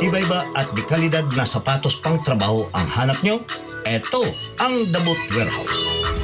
Matibay ba at di kalidad na sapatos pang trabaho ang hanap nyo? Eto ang The Boot Warehouse.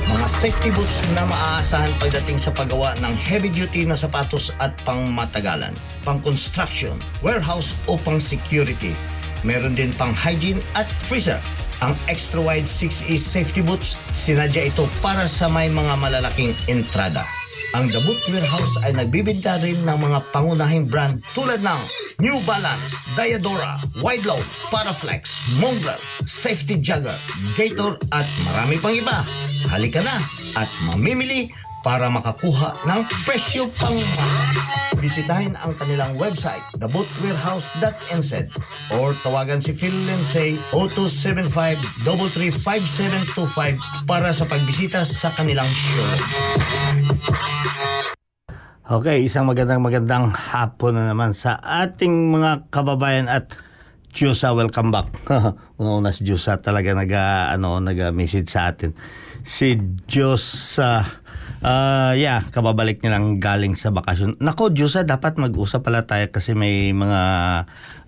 Mga safety boots na maaasahan pagdating sa paggawa ng heavy-duty na sapatos at pang matagalan, pang construction, warehouse o pang security. Meron din pang hygiene at freezer. Ang extra wide 6E safety boots, sinadya ito para sa may mga malalaking entrada. Ang The Boot Warehouse ay nagbibinta rin ng mga pangunahing brand tulad ng New Balance, Diadora, Wideload, Paraflex, Mongrel, Safety Jagger, Gator at marami pang iba. Halika na at mamimili para makakuha ng presyo pang mahal. Bisitahin ang kanilang website, thebootwarehouse.nz or tawagan si Phil Lindsay 0275-335725 para sa pagbisita sa kanilang showroom. Okay, isang magandang magandang hapon na naman sa ating mga kababayan at Diyosa, welcome back. Una-una si Diyosa talaga nag, ano, nag-message sa atin. Si Diyosa, uh, yeah, kababalik niya lang galing sa bakasyon. Nako, Diyosa, dapat mag-usap pala tayo kasi may mga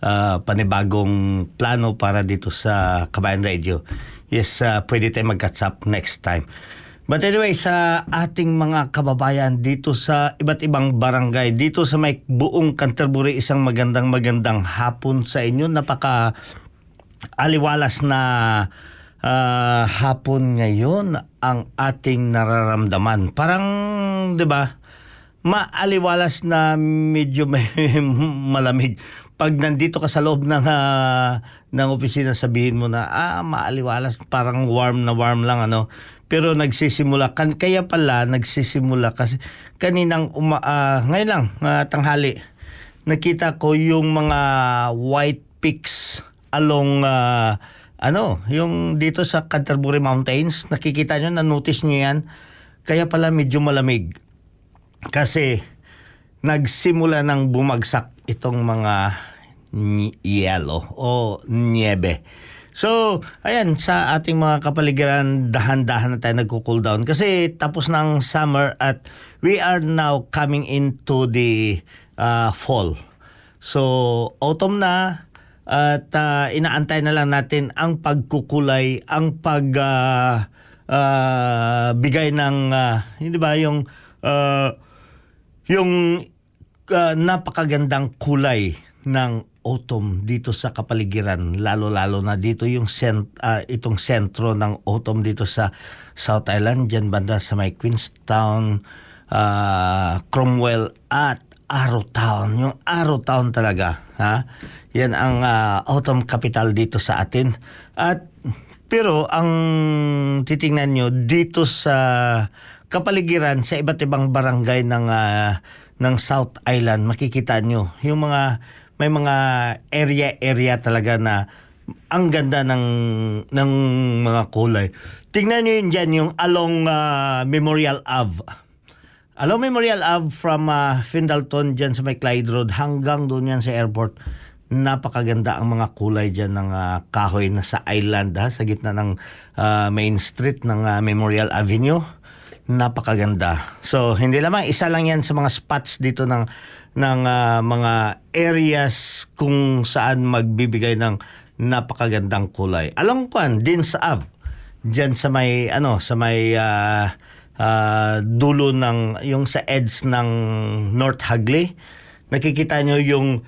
uh, panibagong plano para dito sa Kabayan Radio. Yes, uh, pwede tayo mag-catch up next time. But anyway, sa ating mga kababayan dito sa iba't ibang barangay, dito sa may buong Canterbury, isang magandang magandang hapon sa inyo. Napaka aliwalas na uh, hapon ngayon ang ating nararamdaman. Parang, 'di ba? Maaliwalas na medyo malamig. Pag nandito ka sa loob ng uh, ng opisina, sabihin mo na ah maaliwalas, parang warm na warm lang ano pero nagsisimula kan kaya pala nagsisimula kasi kaninang uma, uh, ngayon lang uh, tanghali nakita ko yung mga white peaks along uh, ano yung dito sa Canterbury Mountains nakikita nyo na notice nyo yan kaya pala medyo malamig kasi nagsimula ng bumagsak itong mga yellow o niebe So, ayan, sa ating mga kapaligiran, dahan-dahan na tayo nagko-cool down. Kasi tapos ng summer at we are now coming into the uh, fall. So, autumn na at uh, inaantay na lang natin ang pagkukulay, ang pag uh, uh, bigay ng uh, hindi ba yung uh, yung uh, napakagandang kulay ng autumn dito sa kapaligiran. Lalo-lalo na dito yung sent, uh, itong sentro ng autumn dito sa South Island diyan banda sa may Queenstown uh, Cromwell at Arrowtown. Yung Arrowtown talaga ha yan ang uh, autumn capital dito sa atin at pero ang titingnan nyo dito sa kapaligiran sa iba't ibang barangay ng uh, ng South Island makikita nyo yung mga may mga area-area talaga na ang ganda ng ng mga kulay. Tingnan niyo yun dyan, yung along uh, Memorial Ave. Along Memorial Ave from uh, Findalton dyan sa may Clyde Road hanggang doon yan sa airport. Napakaganda ang mga kulay dyan ng uh, kahoy na sa island ha, sa gitna ng uh, main street ng uh, Memorial Avenue. Napakaganda. So, hindi lamang isa lang yan sa mga spots dito ng ng uh, mga areas kung saan magbibigay ng napakagandang kulay. Alam ko din sa Av, diyan sa may ano, sa may uh, uh, dulo ng yung sa edge ng North Hagley nakikita nyo yung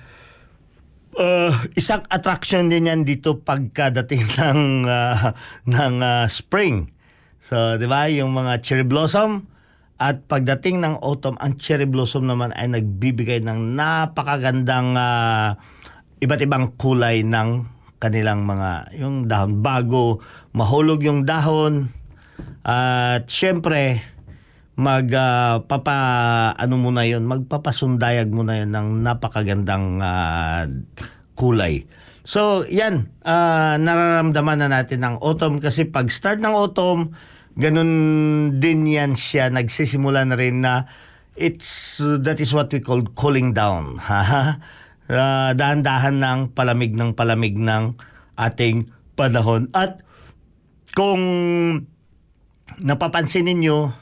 uh, isang attraction din yan dito pagkadating ng, uh, ng uh, spring. So, di ba, yung mga cherry blossom, at pagdating ng autumn, ang cherry blossom naman ay nagbibigay ng napakagandang uh, iba't ibang kulay ng kanilang mga yung dahon bago mahulog yung dahon at syempre mag uh, papa ano muna yon magpapasundayag muna yon ng napakagandang uh, kulay. So yan uh, nararamdaman na natin ng autumn kasi pag start ng autumn ganun din yan siya. Nagsisimula na rin na it's that is what we call cooling down. Ha uh, dahan-dahan ng palamig ng palamig ng ating panahon. At kung napapansin ninyo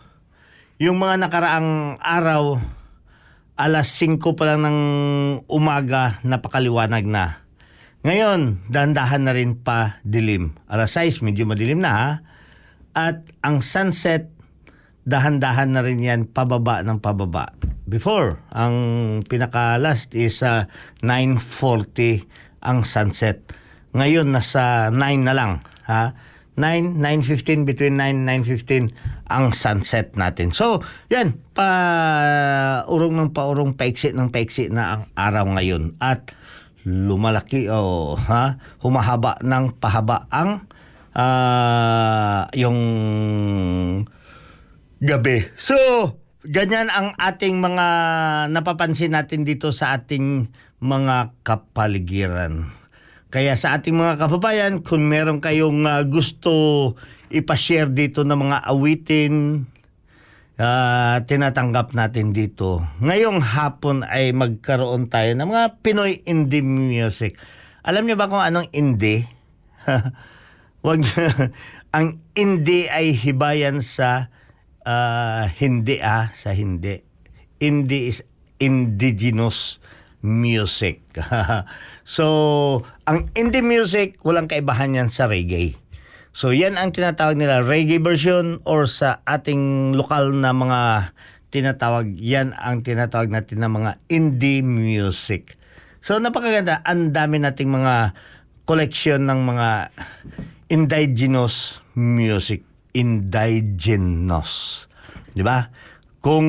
yung mga nakaraang araw alas 5 pa lang ng umaga napakaliwanag na ngayon dahan-dahan na rin pa dilim alas 6 medyo madilim na ha at ang sunset, dahan-dahan na rin yan pababa ng pababa. Before, ang pinaka-last is uh, 9.40 ang sunset. Ngayon, nasa 9 na lang. Ha? 9, 9.15, between 9 9.15 ang sunset natin. So, yan, pa urong ng paurong paiksi ng paiksi na ang araw ngayon. At lumalaki o oh, ha, humahaba ng pahaba ang uh, yung gabi. So, ganyan ang ating mga napapansin natin dito sa ating mga kapaligiran. Kaya sa ating mga kababayan, kung meron kayong uh, gusto ipashare dito ng mga awitin, uh, tinatanggap natin dito. Ngayong hapon ay magkaroon tayo ng mga Pinoy indie music. Alam niyo ba kung anong indie? Wag ang hindi ay hibayan sa uh, hindi ah, sa hindi. Hindi is indigenous music. so, ang indie music, walang kaibahan yan sa reggae. So, yan ang tinatawag nila reggae version or sa ating lokal na mga tinatawag, yan ang tinatawag natin na mga indie music. So, napakaganda. Ang dami nating mga collection ng mga indigenous music. Indigenous. Di ba? Kung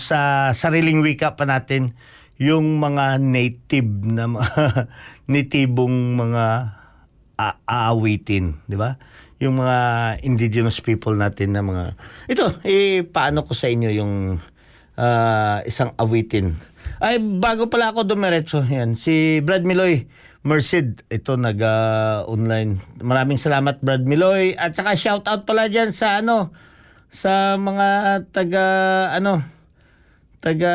sa sariling wika pa natin, yung mga native na mga natibong mga aawitin, di ba? Yung mga indigenous people natin na mga ito, eh paano ko sa inyo yung uh, isang awitin. Ay bago pala ako dumiretso, yan si Brad Miloy Merced, ito nag-online. Uh, Maraming salamat Brad Miloy at saka shout out pala diyan sa ano sa mga taga ano taga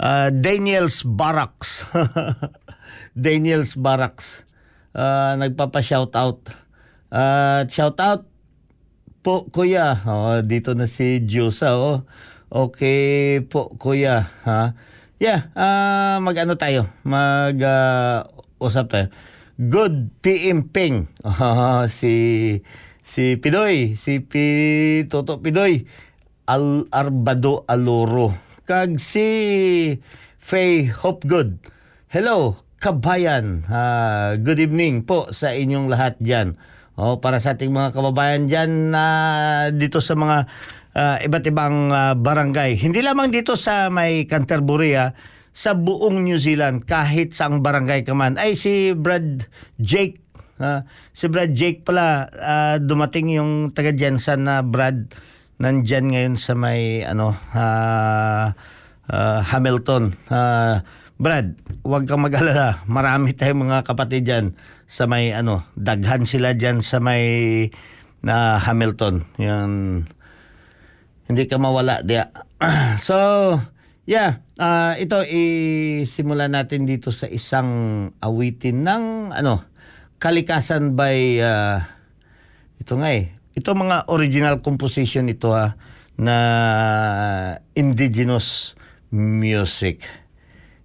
uh, Daniels Barracks. Daniels Barracks. Uh, nagpapa-shout out. Uh, shout out po kuya. Oh, dito na si Josa oh. Okay po kuya ha. Yeah, uh, mag-ano tayo? Mag uh, usap tayo. Good PM Ping. Uh, si si Pidoy, si Pi, Toto Pidoy. Al Arbado Aloro. Kag si Faye Hopgood. Hello, kabayan. Uh, good evening po sa inyong lahat diyan. Oh, para sa ating mga kababayan diyan na uh, dito sa mga uh, iba't ibang uh, barangay. Hindi lamang dito sa may Canterbury ah, sa buong New Zealand kahit sa ang barangay ka man. Ay si Brad Jake uh, si Brad Jake pala uh, dumating yung taga Jensen na Brad nandyan ngayon sa may ano uh, uh, Hamilton. Uh, Brad, huwag kang mag-alala. Marami tayong mga kapatid diyan sa may ano, daghan sila diyan sa may na uh, Hamilton. Yan hindi ka mawala dia. so, yeah, uh, ito isimula natin dito sa isang awitin ng ano, Kalikasan by uh, ito nga eh. Ito mga original composition ito ha na indigenous music.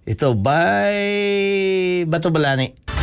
Ito by Bato Balani.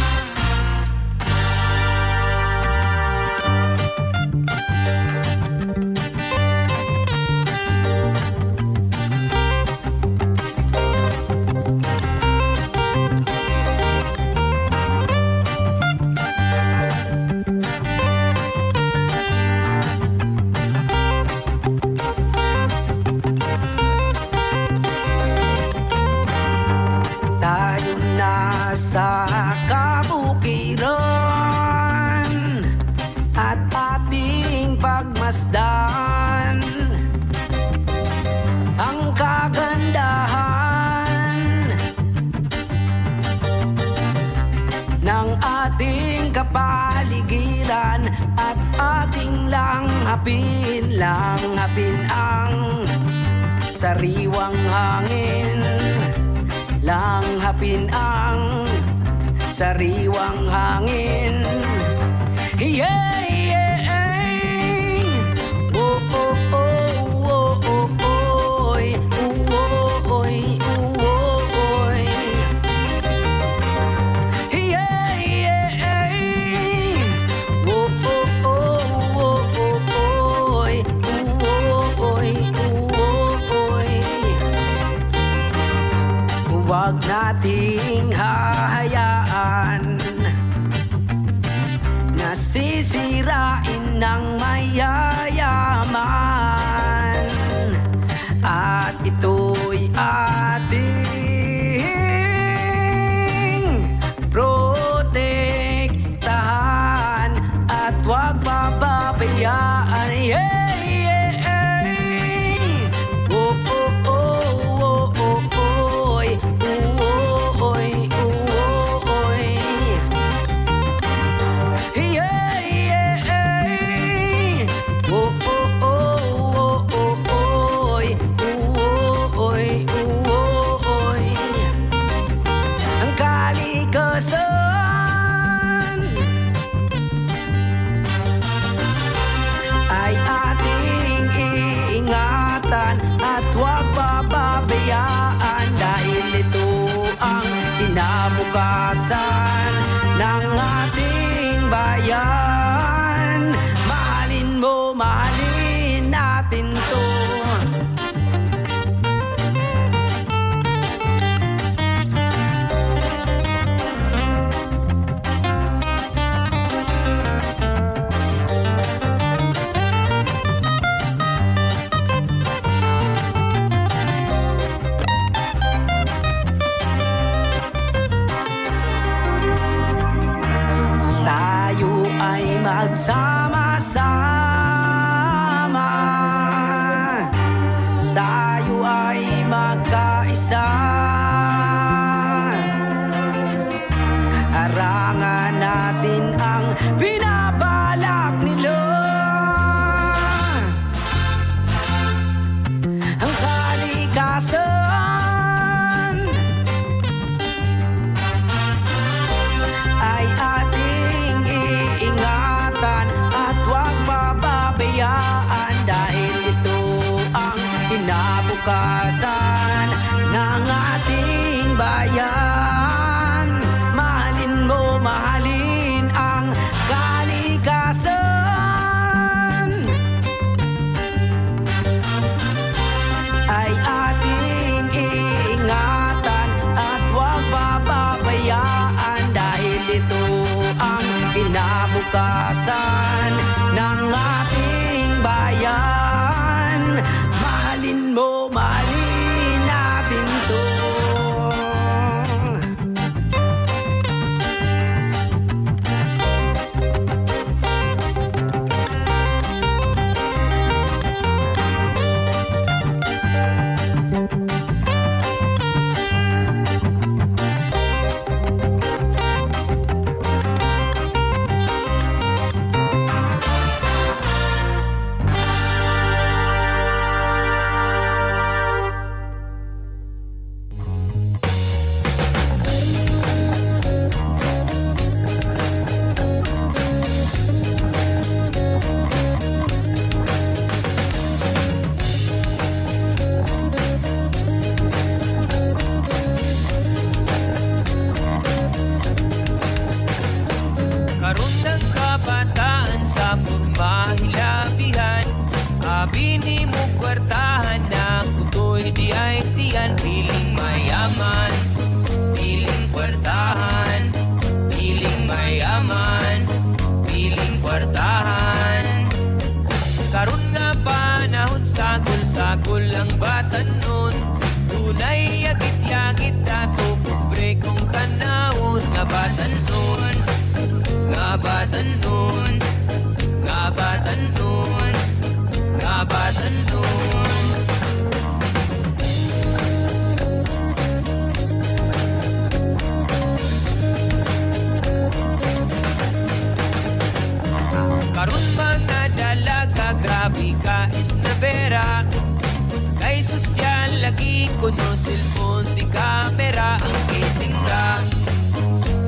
Kuno cellphone, di camera Ang casing ra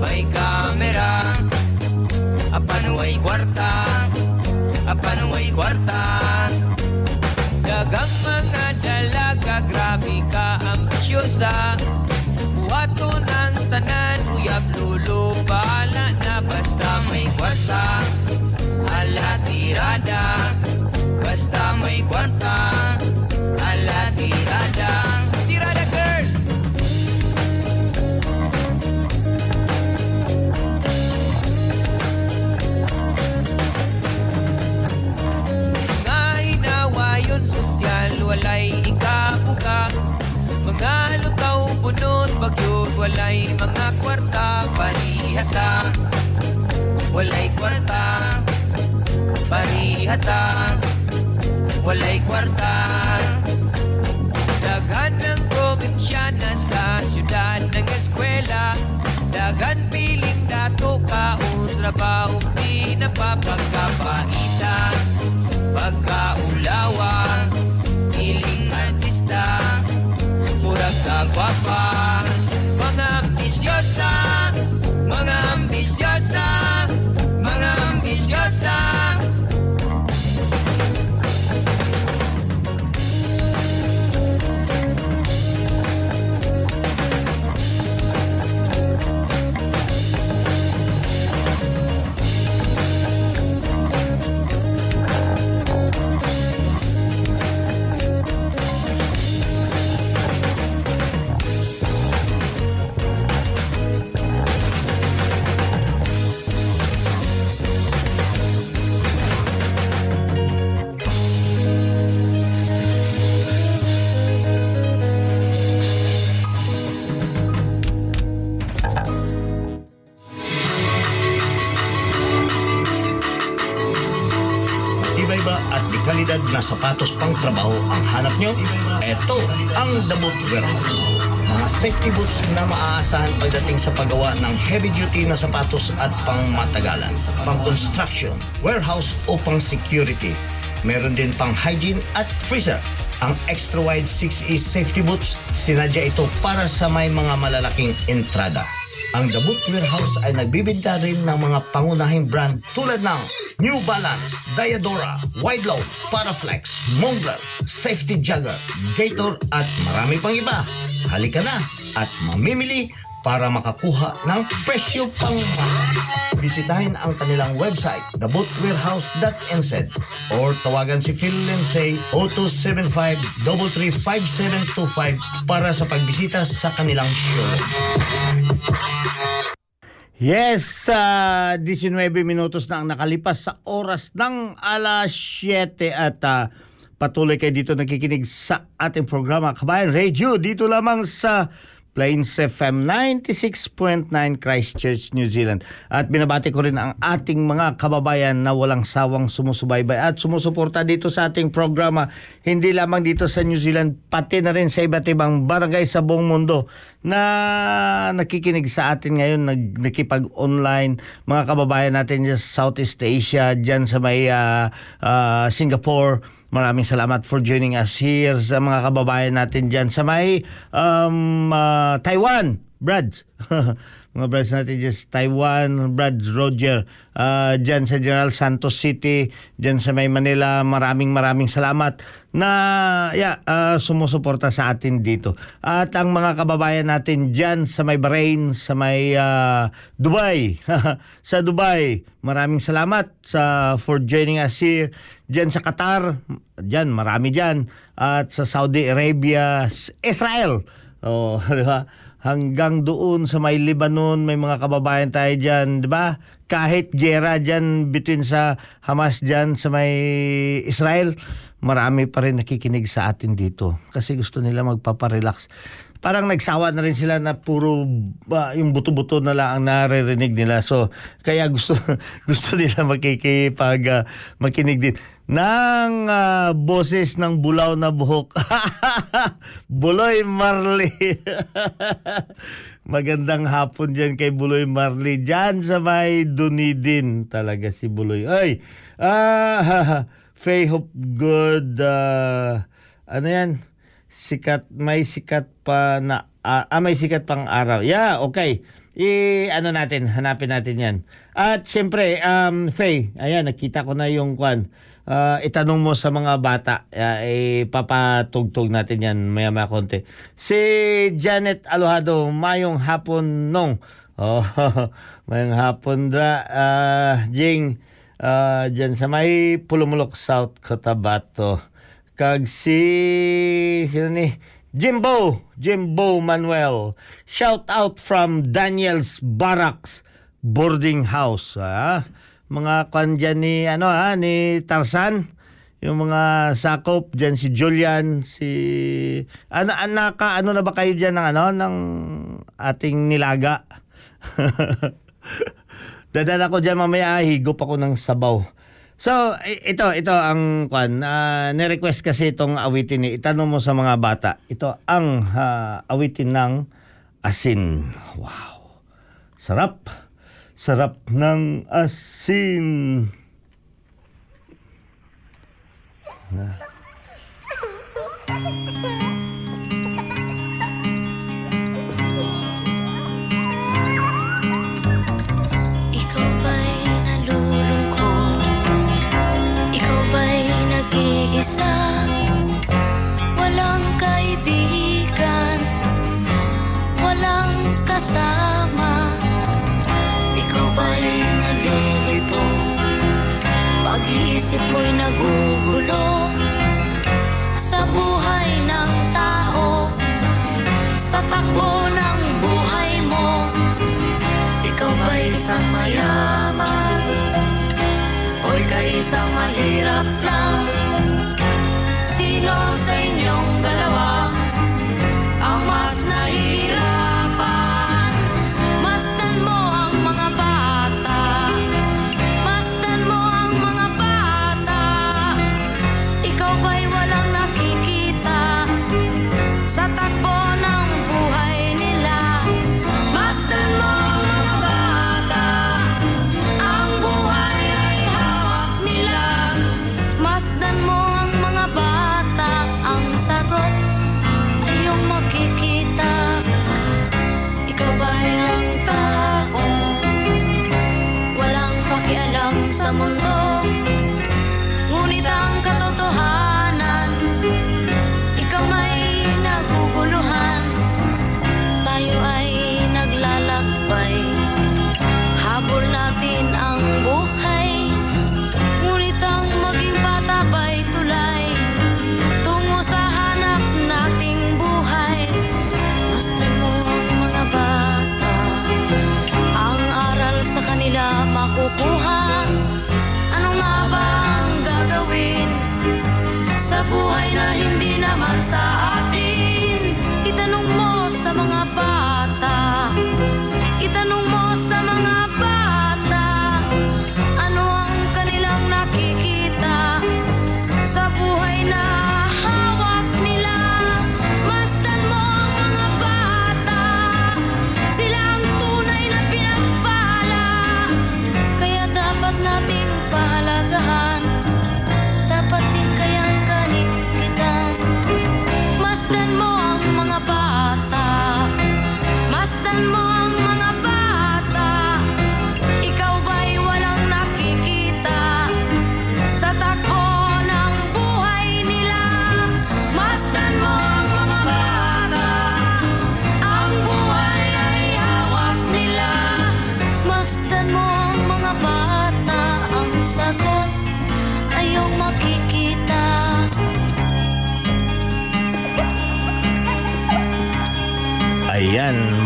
May camera Apan way kwarta Apan way kwarta. Dagang mga dalaga Grabe ka ambisyosa. Buhato ng tanan Uyab lulo Bahala na basta may kwarta. Ala tirada Basta may kwarta Mga lutaw bunot Bagyod walay mga kwarta Parihata. Walay kwarta Parihata. Walay kwarta. Daghan ng probinsya na sa syudad ng eskwela. Daghan piling dato ka o trabaho di napapagkapaita. Pagkaulawa, Papa. Kalidad na sapatos pang trabaho ang hanap nyo? Ito ang The Boot Warehouse. Mga safety boots na maaasahan pagdating sa paggawa ng heavy-duty na sapatos at pang matagalan, pang construction, warehouse o pang security. Meron din pang hygiene at freezer. Ang extra wide 6E safety boots, sinadya ito para sa may mga malalaking entrada. Ang The Boot Warehouse ay nagbibinta rin ng mga pangunahing brand tulad ng New Balance, Diadora, Wideload, Paraflex, Mongrel, Safety Jagger, Gator at marami pang iba. Halika na at mamimili para makakuha ng presyo pang. Bisitahin ang kanilang website, thebootwarehouse.nz or tawagan si Phil Lindsay 0275-335725 para sa pagbisita sa kanilang showroom. Yes, sa 19 minutos na ang nakalipas sa oras ng alas 7 at ah, patuloy kayo dito nakikinig sa ating programa Kabayan Radio dito lamang sa Plains FM 96.9 Christchurch, New Zealand. At binabati ko rin ang ating mga kababayan na walang sawang sumusubaybay at sumusuporta dito sa ating programa. Hindi lamang dito sa New Zealand, pati na rin sa iba't ibang barangay sa buong mundo na nakikinig sa atin ngayon, nag, nakipag-online. Mga kababayan natin sa Southeast Asia, dyan sa may ah, ah, Singapore, Maraming salamat for joining us here sa mga kababayan natin dyan sa may um, ah, Taiwan, Brad. mga brads natin dyan sa Taiwan, Brad Roger, ah, dyan sa General Santos City, dyan sa may Manila, maraming maraming salamat na yeah, ah, sumusuporta sa atin dito. At ang mga kababayan natin dyan sa may Bahrain, sa may ah, Dubai, sa Dubai, maraming salamat sa for joining us here. Dyan sa Qatar, dyan, marami dyan. At sa Saudi Arabia, Israel. Oh, di ba? Hanggang doon sa may Lebanon, may mga kababayan tayo dyan, di ba? Kahit gera dyan between sa Hamas dyan sa may Israel, marami pa rin nakikinig sa atin dito. Kasi gusto nila magpaparelax parang nagsawa na rin sila na puro ah, yung buto-buto na lang ang naririnig nila. So, kaya gusto gusto nila makikipag ah, makinig din ng ah, boses ng bulaw na buhok. Buloy Marley. Magandang hapon dyan kay Buloy Marley. Dyan sa may Dunidin talaga si Buloy. Ay, ah, Faye Hope Good. ah, ano yan? sikat may sikat pa na ah, ah, may sikat pang araw. Yeah, okay. I ano natin, hanapin natin 'yan. At siyempre, um Faye, ayan nakita ko na yung kwan. Ah, itanong mo sa mga bata, uh, ipapatugtog natin 'yan maya-maya konti. Si Janet Alohado, mayong hapon nong. Oh, mayong hapon dra ah, Jing ah, dyan sa may Pulumulok South Cotabato. Kag si sino ni Jimbo, Jimbo Manuel. Shout out from Daniel's Barracks Boarding House. Ah. Mga kwan dyan ni, ano ha, ni Tarzan. Yung mga sakop dyan si Julian, si... Ano, naka, ano na ba kayo dyan ng, ano, ng ating nilaga? Dadala ko dyan mamaya, higop ako ng sabaw. So, ito, ito ang kwan. Uh, ni-request kasi itong awitin ni. Itanong mo sa mga bata. Ito ang ah, awitin ng asin. Wow. Sarap. Sarap ng asin. Ikaw Pag-iisip mo'y nagugulo Sa buhay ng tao Sa takbo ng buhay mo ikaw ba'y isang mayaman? O ika'y isang mahirap buhay na hindi naman sa atin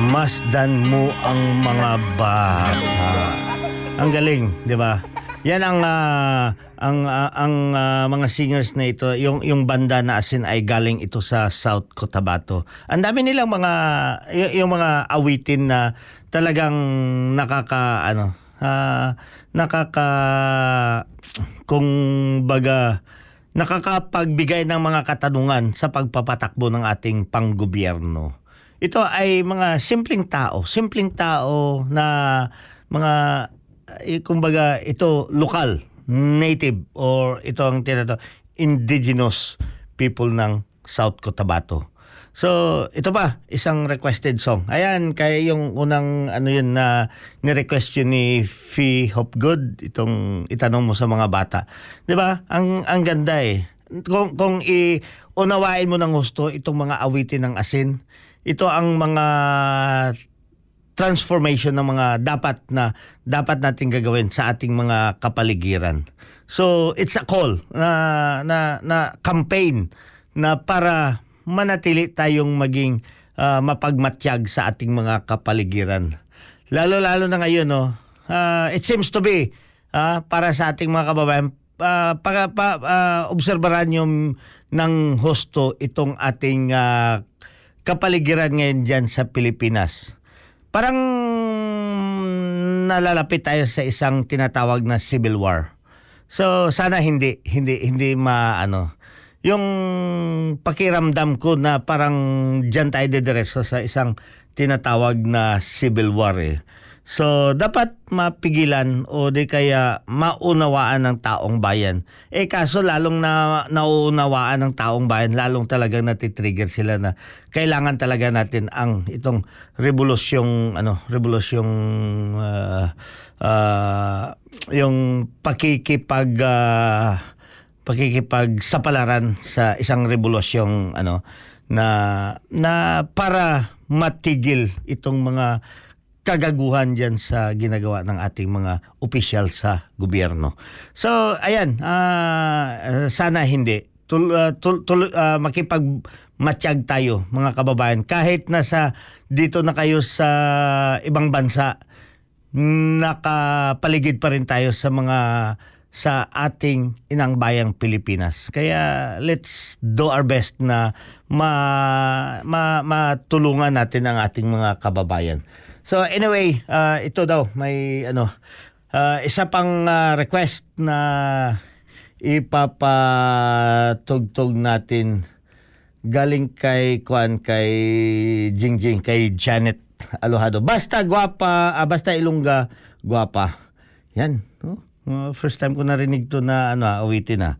masdan mo ang mga bata. Ang galing, 'di ba? Yan ang ah, ang ah, ang ah, mga singers na ito, yung yung banda na asin ay galing ito sa South Cotabato. Ang dami nilang mga y- yung mga awitin na talagang nakaka ano, ah, nakaka kung baga nakakapagbigay ng mga katanungan sa pagpapatakbo ng ating panggobyerno. Ito ay mga simpleng tao, simpleng tao na mga eh, kumbaga ito lokal, native or ito ang tinatawag indigenous people ng South Cotabato. So, ito pa, isang requested song. Ayan, kaya yung unang ano yun na ni-request yun ni Fee Hopgood, itong itanong mo sa mga bata. 'Di ba? Ang ang ganda eh. Kung kung iunawain mo ng gusto itong mga awitin ng asin, ito ang mga transformation ng mga dapat na dapat nating gagawin sa ating mga kapaligiran. So, it's a call na na na campaign na para manatili tayong maging ah, mapagmatyag sa ating mga kapaligiran. Lalo-lalo na ngayon, no, ah, it seems to be ah, para sa ating mga kababayan, uh, pa, pa, ah, obserbaran yung ng husto itong ating ah, kapaligiran ngayon dyan sa Pilipinas. Parang nalalapit tayo sa isang tinatawag na civil war. So sana hindi hindi hindi maano yung pakiramdam ko na parang diyan tayo dediretso sa isang tinatawag na civil war eh. So dapat mapigilan o di kaya maunawaan ng taong bayan. Eh kaso lalong na nauunawaan ng taong bayan, lalong talagang natitrigger sila na kailangan talaga natin ang itong revolusyong ano, revolusyong ah, ah, yung pakikipag ah, pakikipagsapalaran sa isang revolusyong ano na na para matigil itong mga kagaguhan diyan sa ginagawa ng ating mga opisyal sa gobyerno. So ayan, ah, sana hindi tul, ah, tul, tul, ah, makipag matiyag tayo mga kababayan kahit nasa dito na kayo sa ibang bansa nakapaligid pa rin tayo sa mga sa ating inang bayang Pilipinas. Kaya let's do our best na ma, ma, matulungan natin ang ating mga kababayan. So anyway, uh, ito daw may ano uh, isa pang uh, request na ipapatugtog natin galing kay Kwan kay Jingjing kay Janet Alohado. Basta gwapa, ah, basta Ilongga gwapa. Yan, no? Uh, first time ko narinig to na ano, ah, awitin ah.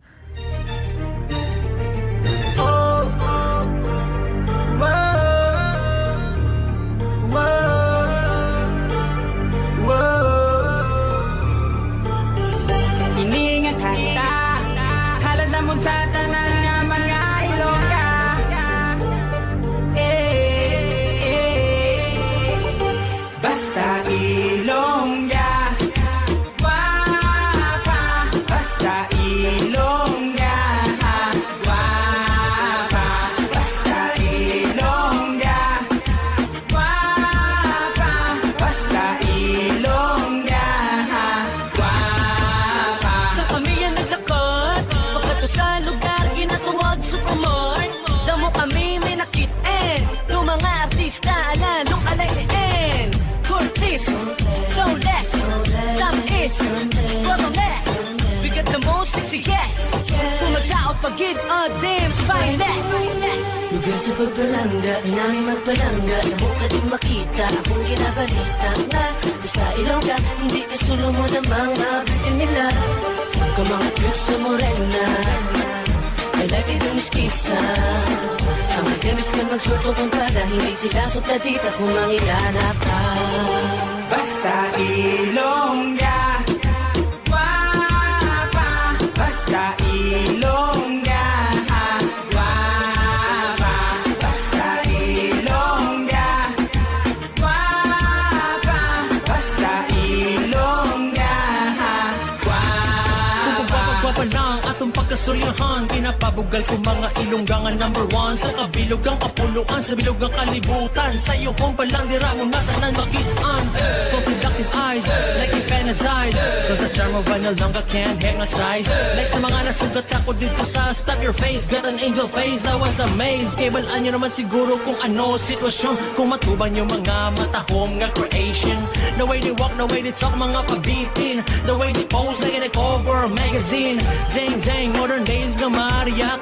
Sa pagpalangga, ay namin magpalangga. Na mo ka din makita, akong ginabalita Nga, sa ilongga, hindi ka sulo mo ng mga bitin nila. Kung mga cute sa morena I like it yung miskisa Ang magamis ka mag-short o kung para Hindi sila supladita kung mangilala ka. Basta ilongga Pinapabugal ko mga ilonggangan number one Sa kabilog ang kapuluan Sa bilog ang kalibutan. Sa iyo kong palang dira mo na tanan makitaan So seductive eyes Like you fantasize Cause the charm of vinyl langga can't hypnotize. Like sa mga nasugat ako dito sa Stop your face Got an angel face I was amazed. Kabalaan nyo naman siguro kung ano sitwasyon. Kung matubang yung mga matahom nga creation. The way they walk, the way they talk mga pabitin. The way they pose like in a cover magazine. Dang dang, modern days nga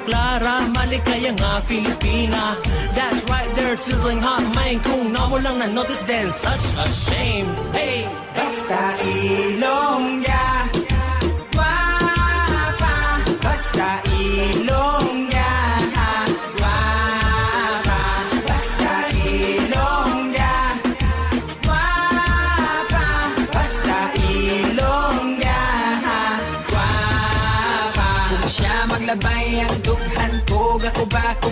Clara Malikaya nga Filipina. That's right there, sizzling hot man. Kung na mo lang na-notice then such a shame. Hey! Basta ilongga Wapa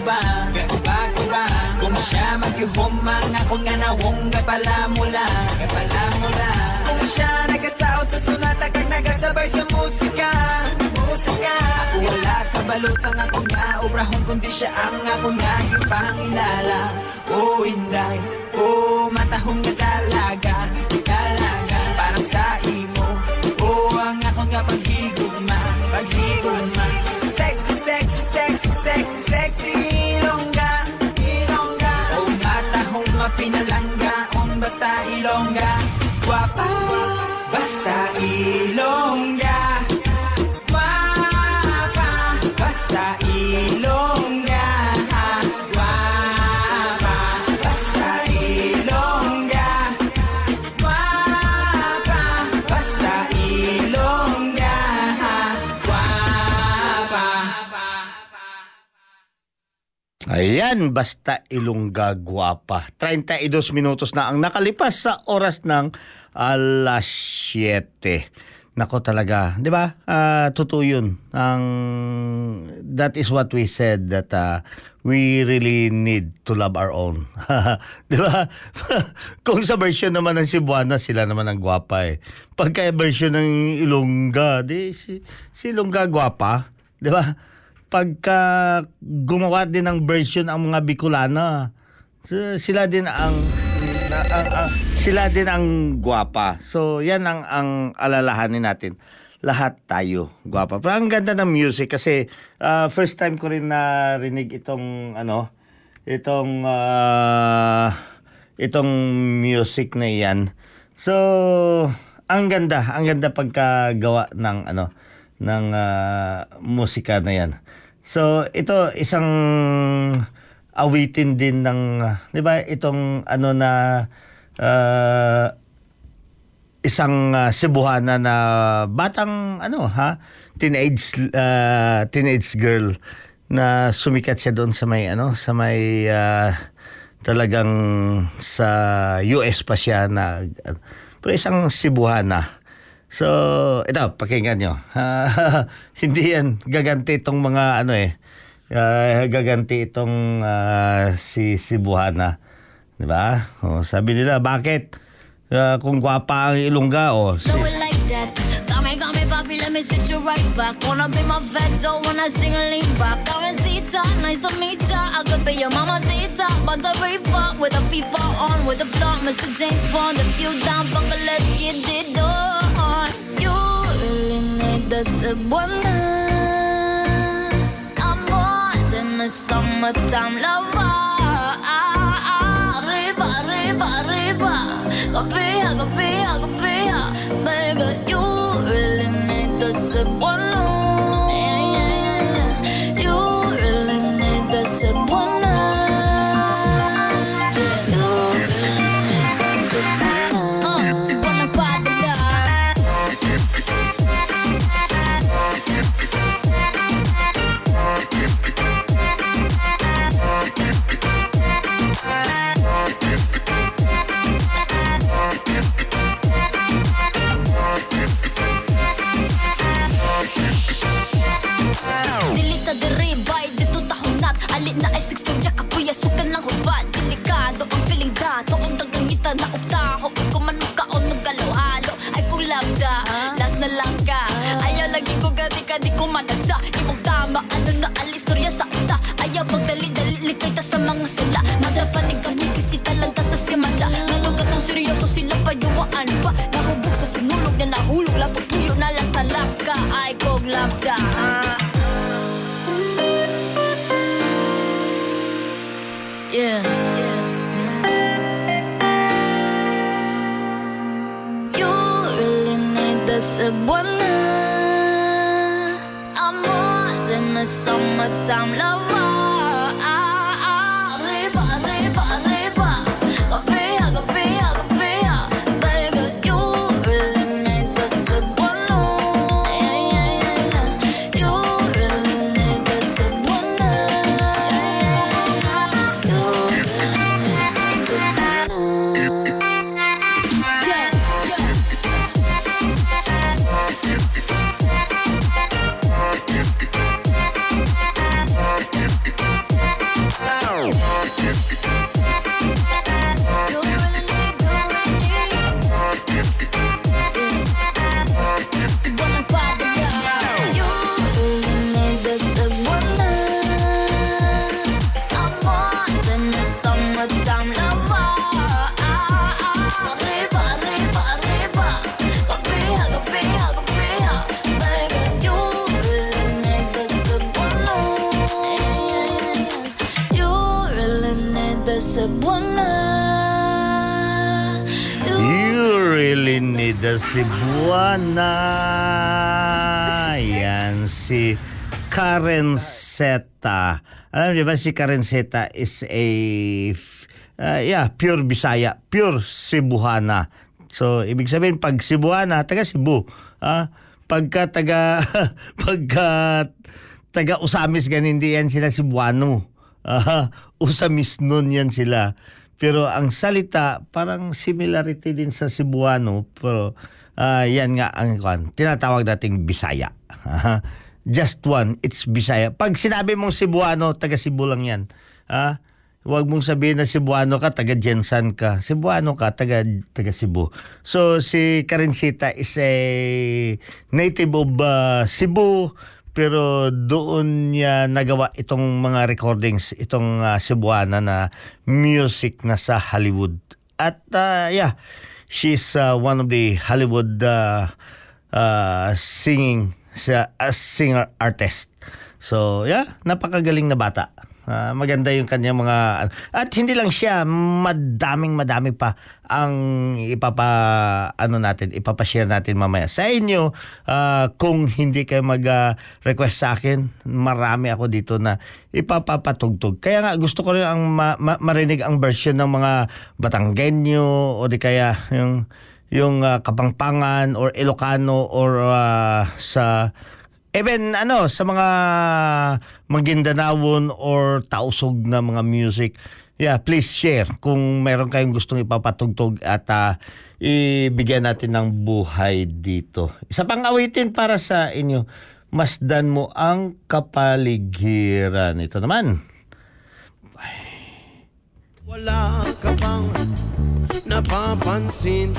Kuba, gakuba kuba Kung siya magyuhom mga kung nga nawong gapala mula Gapala mula. Kung siya nagasaot sa sunata kag nagasabay sa musika Musika. Ako wala kabalo sa nga kung nga obrahon kundi siya ang ako nga ipangilala Oh inday, oh matahong nga dalaga basta Ayan, basta Ilongga Guapa. 32 minutos na ang nakalipas sa oras ng alas 7. Nako talaga, 'di ba? Ah, totoo 'yun. Ang that is what we said that uh, we really need to love our own. 'Di ba? Kung sa version naman ng Cebuana, sila naman ang gwapa eh. Pagka version ng Ilongga, di si, si Ilongga gwapa, 'di ba? Pagka gumawa din ng version ang mga Bicolana, s- sila din ang, na- ang- ang- sila din ang gwapa. So, yan ang ang alalahanin natin. Lahat tayo gwapa. Pero ang ganda ng music kasi ah, first time ko rin narinig itong ano, itong ah, itong music na yan. So, ang ganda, ang ganda pagkagawa ng ano ng ah, musika na yan. So, ito isang awitin din ng, 'di ba, itong ano na ah, isang ah, Cebuana na batang ano ha, teenage ah, teenage girl na sumikat siya doon sa may ano, sa may ah, talagang sa US pa siya na pero isang Cebuana. So, ito, pakinggan nyo. hindi yan gaganti itong mga ano eh. ah, gaganti itong ah, si Cebuana. 'Di ba? Oh, sabi nila, bakit? Ah, kung gwapa ang ilongga, oh. Si, that. Got me, got me, papi, let me sit you right back. Wanna be my vet, don't wanna sing a lean back. Carmencita, nice to meet ya. I could be your mama Zita. But the reefer with a FIFA on, with a blunt, Mr. James Bond. If you down, bungle, let's get it on. You really need the Cebuana. I'm more than a summertime lover. Arriba, arriba, arriba. Kapia, kapia, kapia. Baby, you really need the Cebuana. Yeah, gati ka di ko Karen Seta. Alam niyo ba si Karen Seta is a uh, yeah, pure Bisaya, pure Cebuana. So, ibig sabihin pag Cebuana, taga Cebu. Ah, pagka taga pagka taga Usamis ganun hindi sila Cebuano. Ah, Usamis nun yan sila. Pero ang salita, parang similarity din sa Cebuano. Pero ah, yan nga ang kwan, tinatawag nating Bisaya. Just one, it's Bisaya. Pag sinabi mong Cebuano, taga Cebu lang yan. Ah, Huwag mong sabihin na Cebuano ka, taga Jensan ka. Cebuano ka, taga, taga Cebu. So, si Karencita is a native of uh, Cebu, pero doon niya nagawa itong mga recordings, itong uh, Cebuana na music na sa Hollywood. At uh, yeah, she's uh, one of the Hollywood uh, uh, singing, siya, uh, singer artist. So, yeah, napakagaling na bata. Ah, maganda yung kanyang mga at hindi lang siya madaming madami pa ang ipapa ano natin ipapa-share natin mamaya sa inyo ah, kung hindi kayo mag ah, request sa akin marami ako dito na ipapapatugtog kaya nga gusto ko rin ang ma- ma- marinig ang version ng mga Batanggenyo o di kaya yung yung ah, Kapangpangan or Ilocano or ah, sa Even ano sa mga Maguindanawon or tausog na mga music. Yeah, please share kung meron kayong gustong ipapatugtog at ah, ibigyan natin ng buhay dito. Isa pang awitin para sa inyo. Masdan mo ang kapaligiran. Ito naman. Wala ka bang napapansin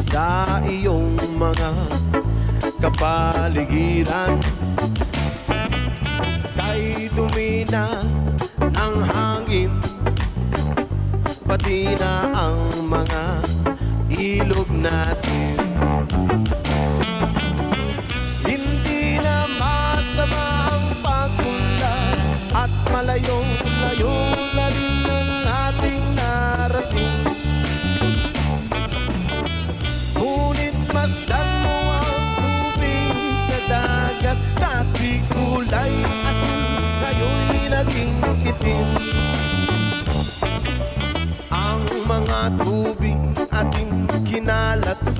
sa iyong mga kapaligiran? Kay dumi na ng hangin Pati na ang mga ilog natin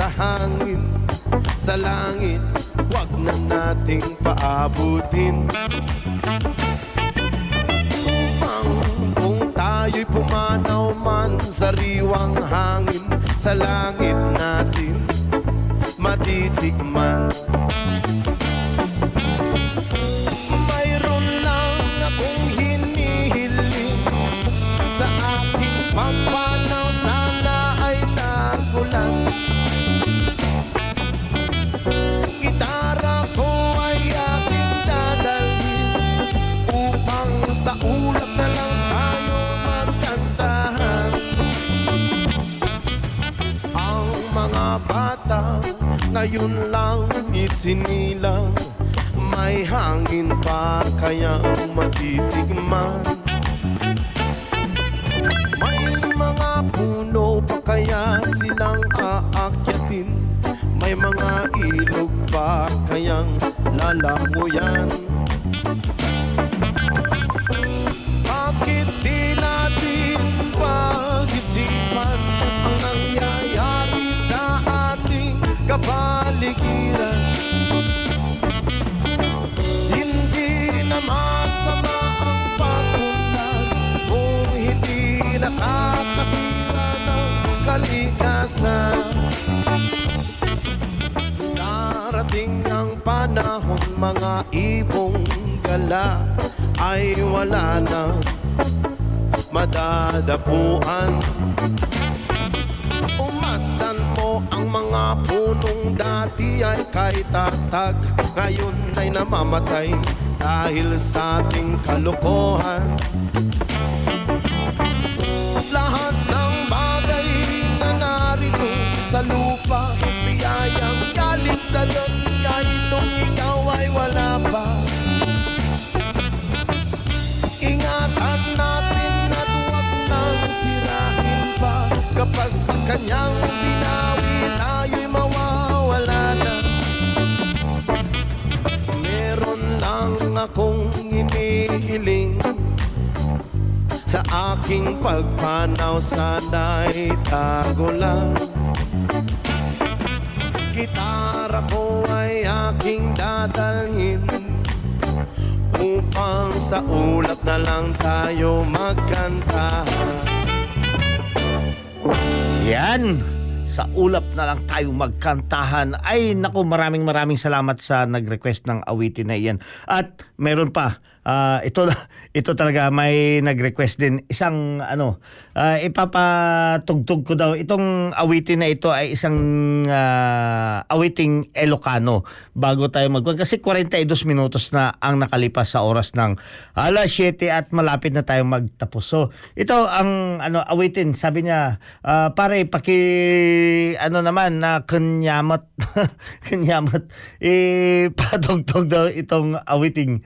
sa hangin Sa langit, wag na nating paabutin. Upang kung tayo'y pumanaw man sa riwang hangin Sa langit natin matitikman ngayon lang isinilang May hangin pa kayang matitigman May mga puno pa kaya silang aakyatin? May mga ilog pa kayang lalanguyan kalikasan Darating ang panahon mga ibong gala Ay wala na. Madadapuan. Umasdan mo ang mga punong dati ay kay tatag Ngayon ay namamatay dahil sa ating kalokohan sa Diyos kahit nung ikaw ay wala pa. Ingatan natin at huwag nang sirain pa. Kapag kanyang binawi tayo'y mawawala na. Meron lang akong inihiling sa aking pagpanaw sana'y tago lang. Gitara ko ay aking dadalhin Upang sa ulap na lang tayo magkantahan Yan! Sa ulap na lang tayo magkantahan. Ay, naku, maraming maraming salamat sa nag-request ng awitin na iyan. At meron pa, ah, ito, ito talaga may nag-request din. Isang, ano, ah, ipapatugtog ko daw. Itong awitin na ito ay isang ah, awiting Elocano bago tayo mag Kasi 42 minutos na ang nakalipas sa oras ng alas 7 at malapit na tayo magtapos. So, ito ang ano awitin. Sabi niya, ah, pare, paki ano naman na kanyamot kanyamot eh patugtog daw itong awiting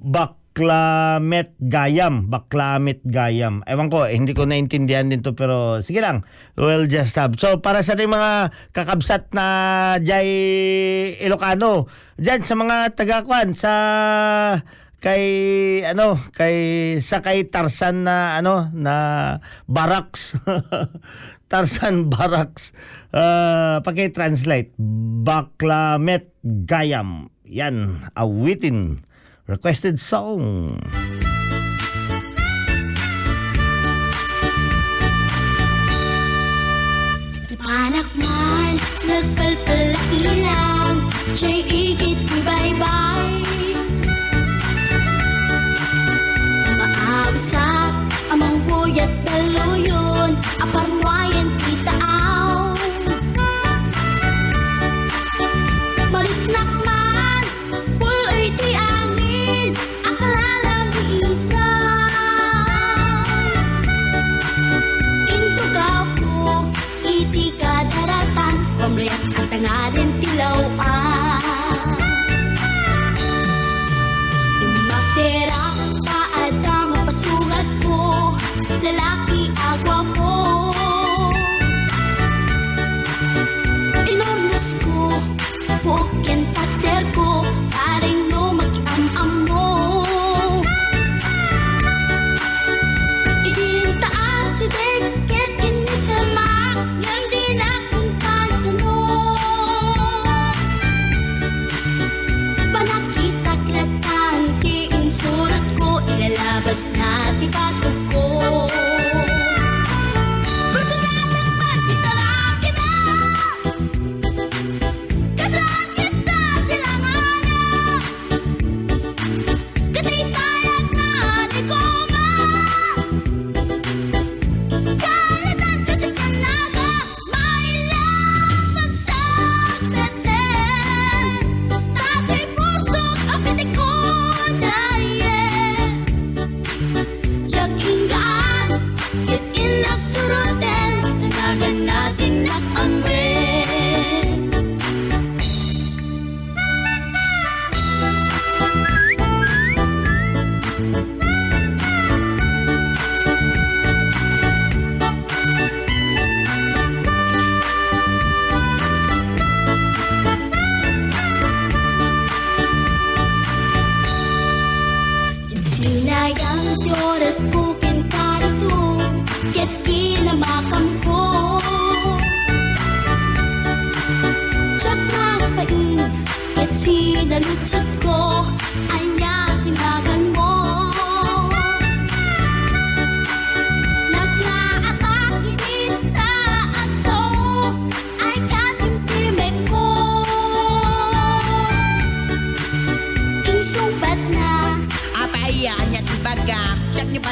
Baklamet Gayam. Baklamet Gayam. Ewan ko eh, hindi ko naintindihan din to pero sige lang. We'll just have. So para sa mga kakabsat na jay Ilocano dyan sa mga tagakwan sa kay ano kay sa kay Tarsan na ano na barracks. Tarsan barracks. Uh, paki-translate. Baklamet Gayam. Yan awitin requested song. Panak man, nagpalpalakilang Siya'y igit bye-bye Maabsak, amang buyat daluyon Aparwayan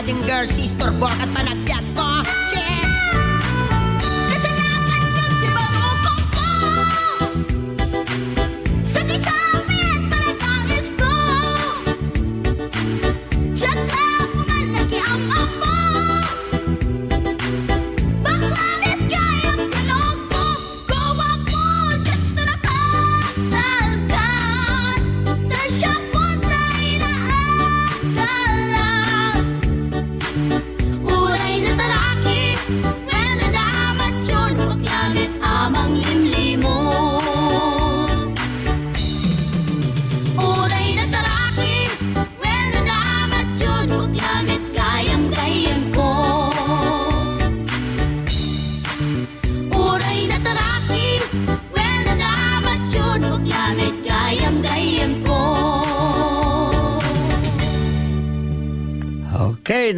Din girl, sister, bork at panagbiag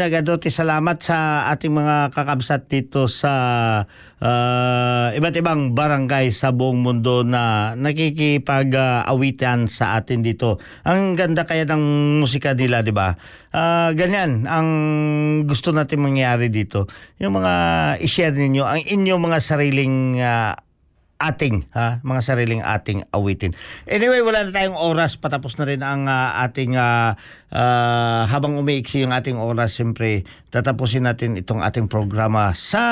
nagadote salamat sa ating mga kakabsat dito sa ah, iba't ibang barangay sa buong mundo na nakikipag-awitan sa atin dito. Ang ganda kaya ng musika nila, di ba? Ah, ganyan ang gusto natin mangyari dito. Yung mga i-share ninyo ang inyong mga sariling ah, ating ha mga sariling ating awitin. Anyway, wala na tayong oras patapos na rin ang ah, ating ah, ah, habang umiiksi yung ating oras siyempre tatapusin natin itong ating programa sa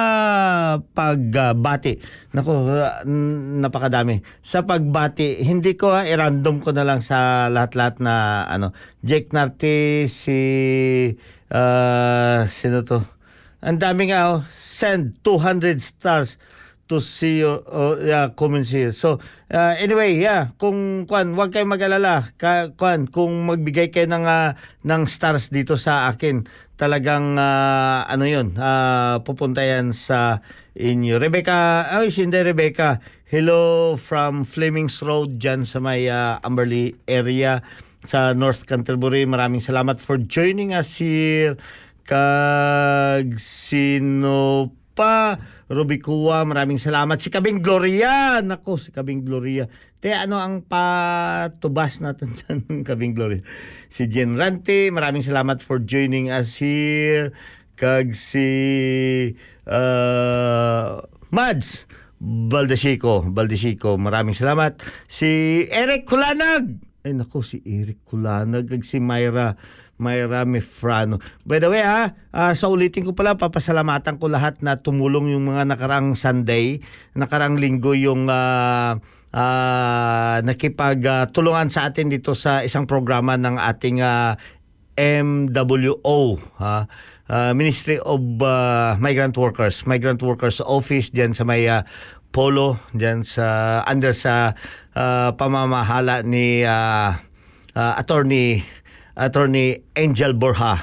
pagbati. Nako, n- napakadami. Sa pagbati, hindi ko ha, i-random ko na lang sa lahat-lahat na ano, Jake Narte si ah, sino to? Ang dami nga oh, send 200 stars to see your uh, yeah, comments here. So, uh, anyway, yeah, kung kwan, wag kayong mag-alala. Ka, kwan, kung magbigay kayo ng ah, ng stars dito sa akin, talagang ah, ano 'yun, ah, pupunta yan sa inyo. Rebecca, ay si hindi Rebecca. Hello from Flemings Road dyan sa may ah, Amberley area sa North Canterbury. Maraming salamat for joining us here. Kag sino pa? Ruby Kua, maraming salamat. Si Kabing Gloria, nako, si Kabing Gloria. Te, ano ang patubas natin dyan ng Kabing Gloria? Si Jen Rante, maraming salamat for joining us here. Kag si uh, Mads Baldesico, Baldesico, maraming salamat. Si Eric Kulanag, ay nako, si Eric Kulanag, kag si Myra Myra Mefrano. By the way ha, ah, sa ulitin ko pala, papasalamatan ko lahat na tumulong yung mga nakarang Sunday, nakarang linggo yung ah, ah, nakipagtulungan sa atin dito sa isang programa ng ating ah, MWO, ha? Ah, Ministry of ah, Migrant Workers, Migrant Workers Office diyan sa may ah, Polo, diyan sa under sa ah, pamamahala ni ah, ah, attorney attorney Angel Borja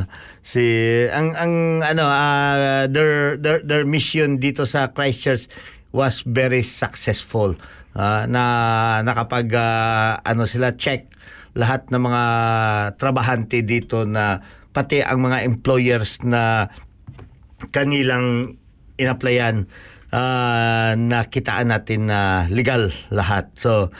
si ang ang ano ah, their, their their mission dito sa Christchurch was very successful Ah, na nakapag ah, ano sila check lahat ng mga trabahante dito na pati ang mga employers na kanilang inaplayan ah, na kitaan natin na legal lahat. So,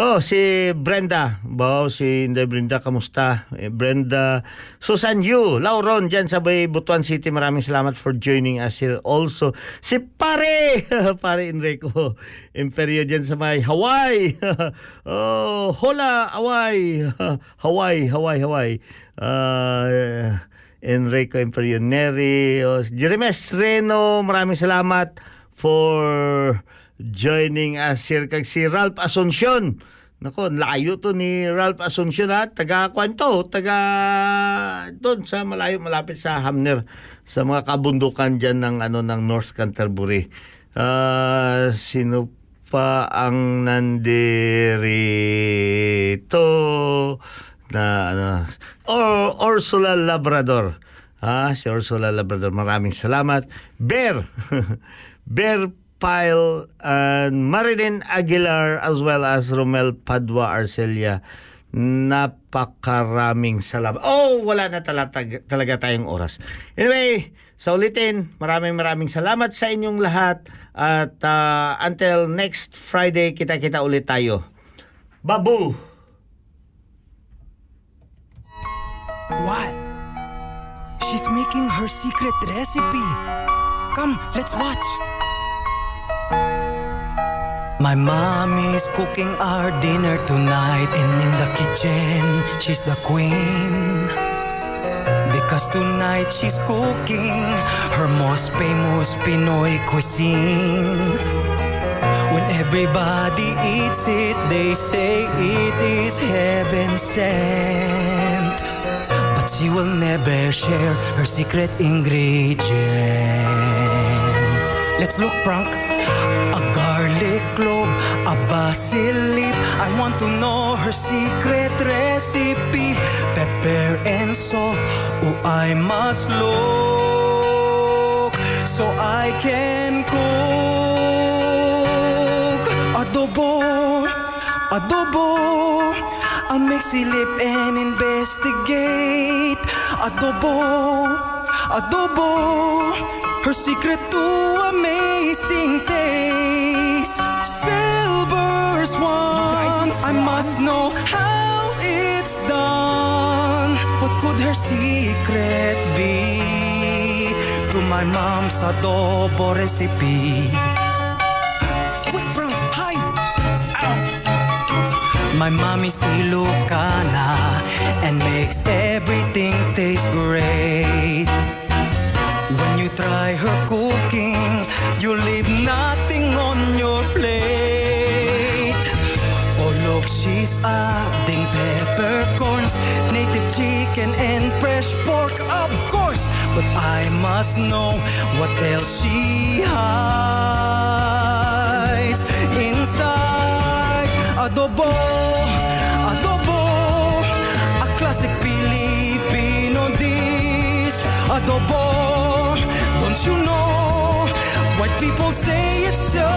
oh, si Brenda. Wow, si Inday Brenda, kamusta? Eh, Brenda. Susan Yu, Lauron, dyan sa Bay, Butuan City. Maraming salamat for joining us here also. Si Pare! Pare Enrico. Imperio dyan sa may Hawaii. oh, hola, Hawaii. Hawaii, Hawaii, Hawaii. Uh, Enrico Imperio Neri. Oh, Jeremes Reno, maraming salamat for joining us here kag si Ralph Asuncion. Nako, layo to ni Ralph Asuncion ha. Taga kwanto, taga doon sa malayo malapit sa Hamner sa mga kabundukan diyan ng ano ng North Canterbury. Ah, sino pa ang nandirito na ano or Ursula Labrador. Ah, si Ursula Labrador. Maraming salamat. Bear. Bear Pile and Marilyn Aguilar as well as Romel Padua Arcelia. Napakaraming salamat. Oh, wala na talaga, talaga tayong oras. Anyway, sa ulitin, maraming maraming salamat sa inyong lahat. At ah, until next Friday, kita-kita ulit tayo. Babu! What? She's making her secret recipe. Come, let's watch. My mommy's cooking our dinner tonight, and in the kitchen, she's the queen. Because tonight she's cooking her most famous Pinoy cuisine. When everybody eats it, they say it is heaven sent. But she will never share her secret ingredient. Let's look, Frank. A. I want to know her secret recipe. Pepper and salt. Oh, I must look so I can cook. Adobo, adobo, I'll make silip and investigate. Adobo, adobo. Her secret to amazing taste. Silver swans. I must know how it's done. What could her secret be? To my mom's adobo recipe. Wait, bro, hi. My mommy's Ilocana and makes everything taste great. When you try her cooking, you leave nothing adding peppercorns, native chicken and fresh pork, of course. But I must know what else she hides inside adobo, adobo, a classic Filipino dish. Adobo, don't you know? White people say it's so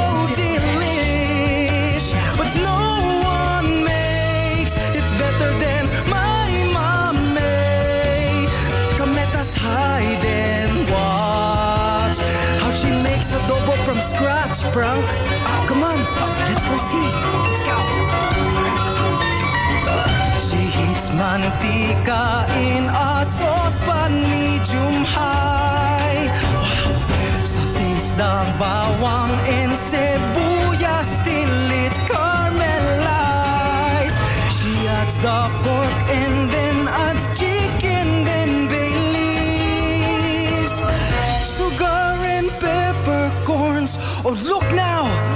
Frank. Ah, come on, let's go see. Let's go. She heats mantika in a saucepan medium high. Wow. Sautés the bawang and sibuyas till it's caramelized. She adds the pork and then adds Oh, look now!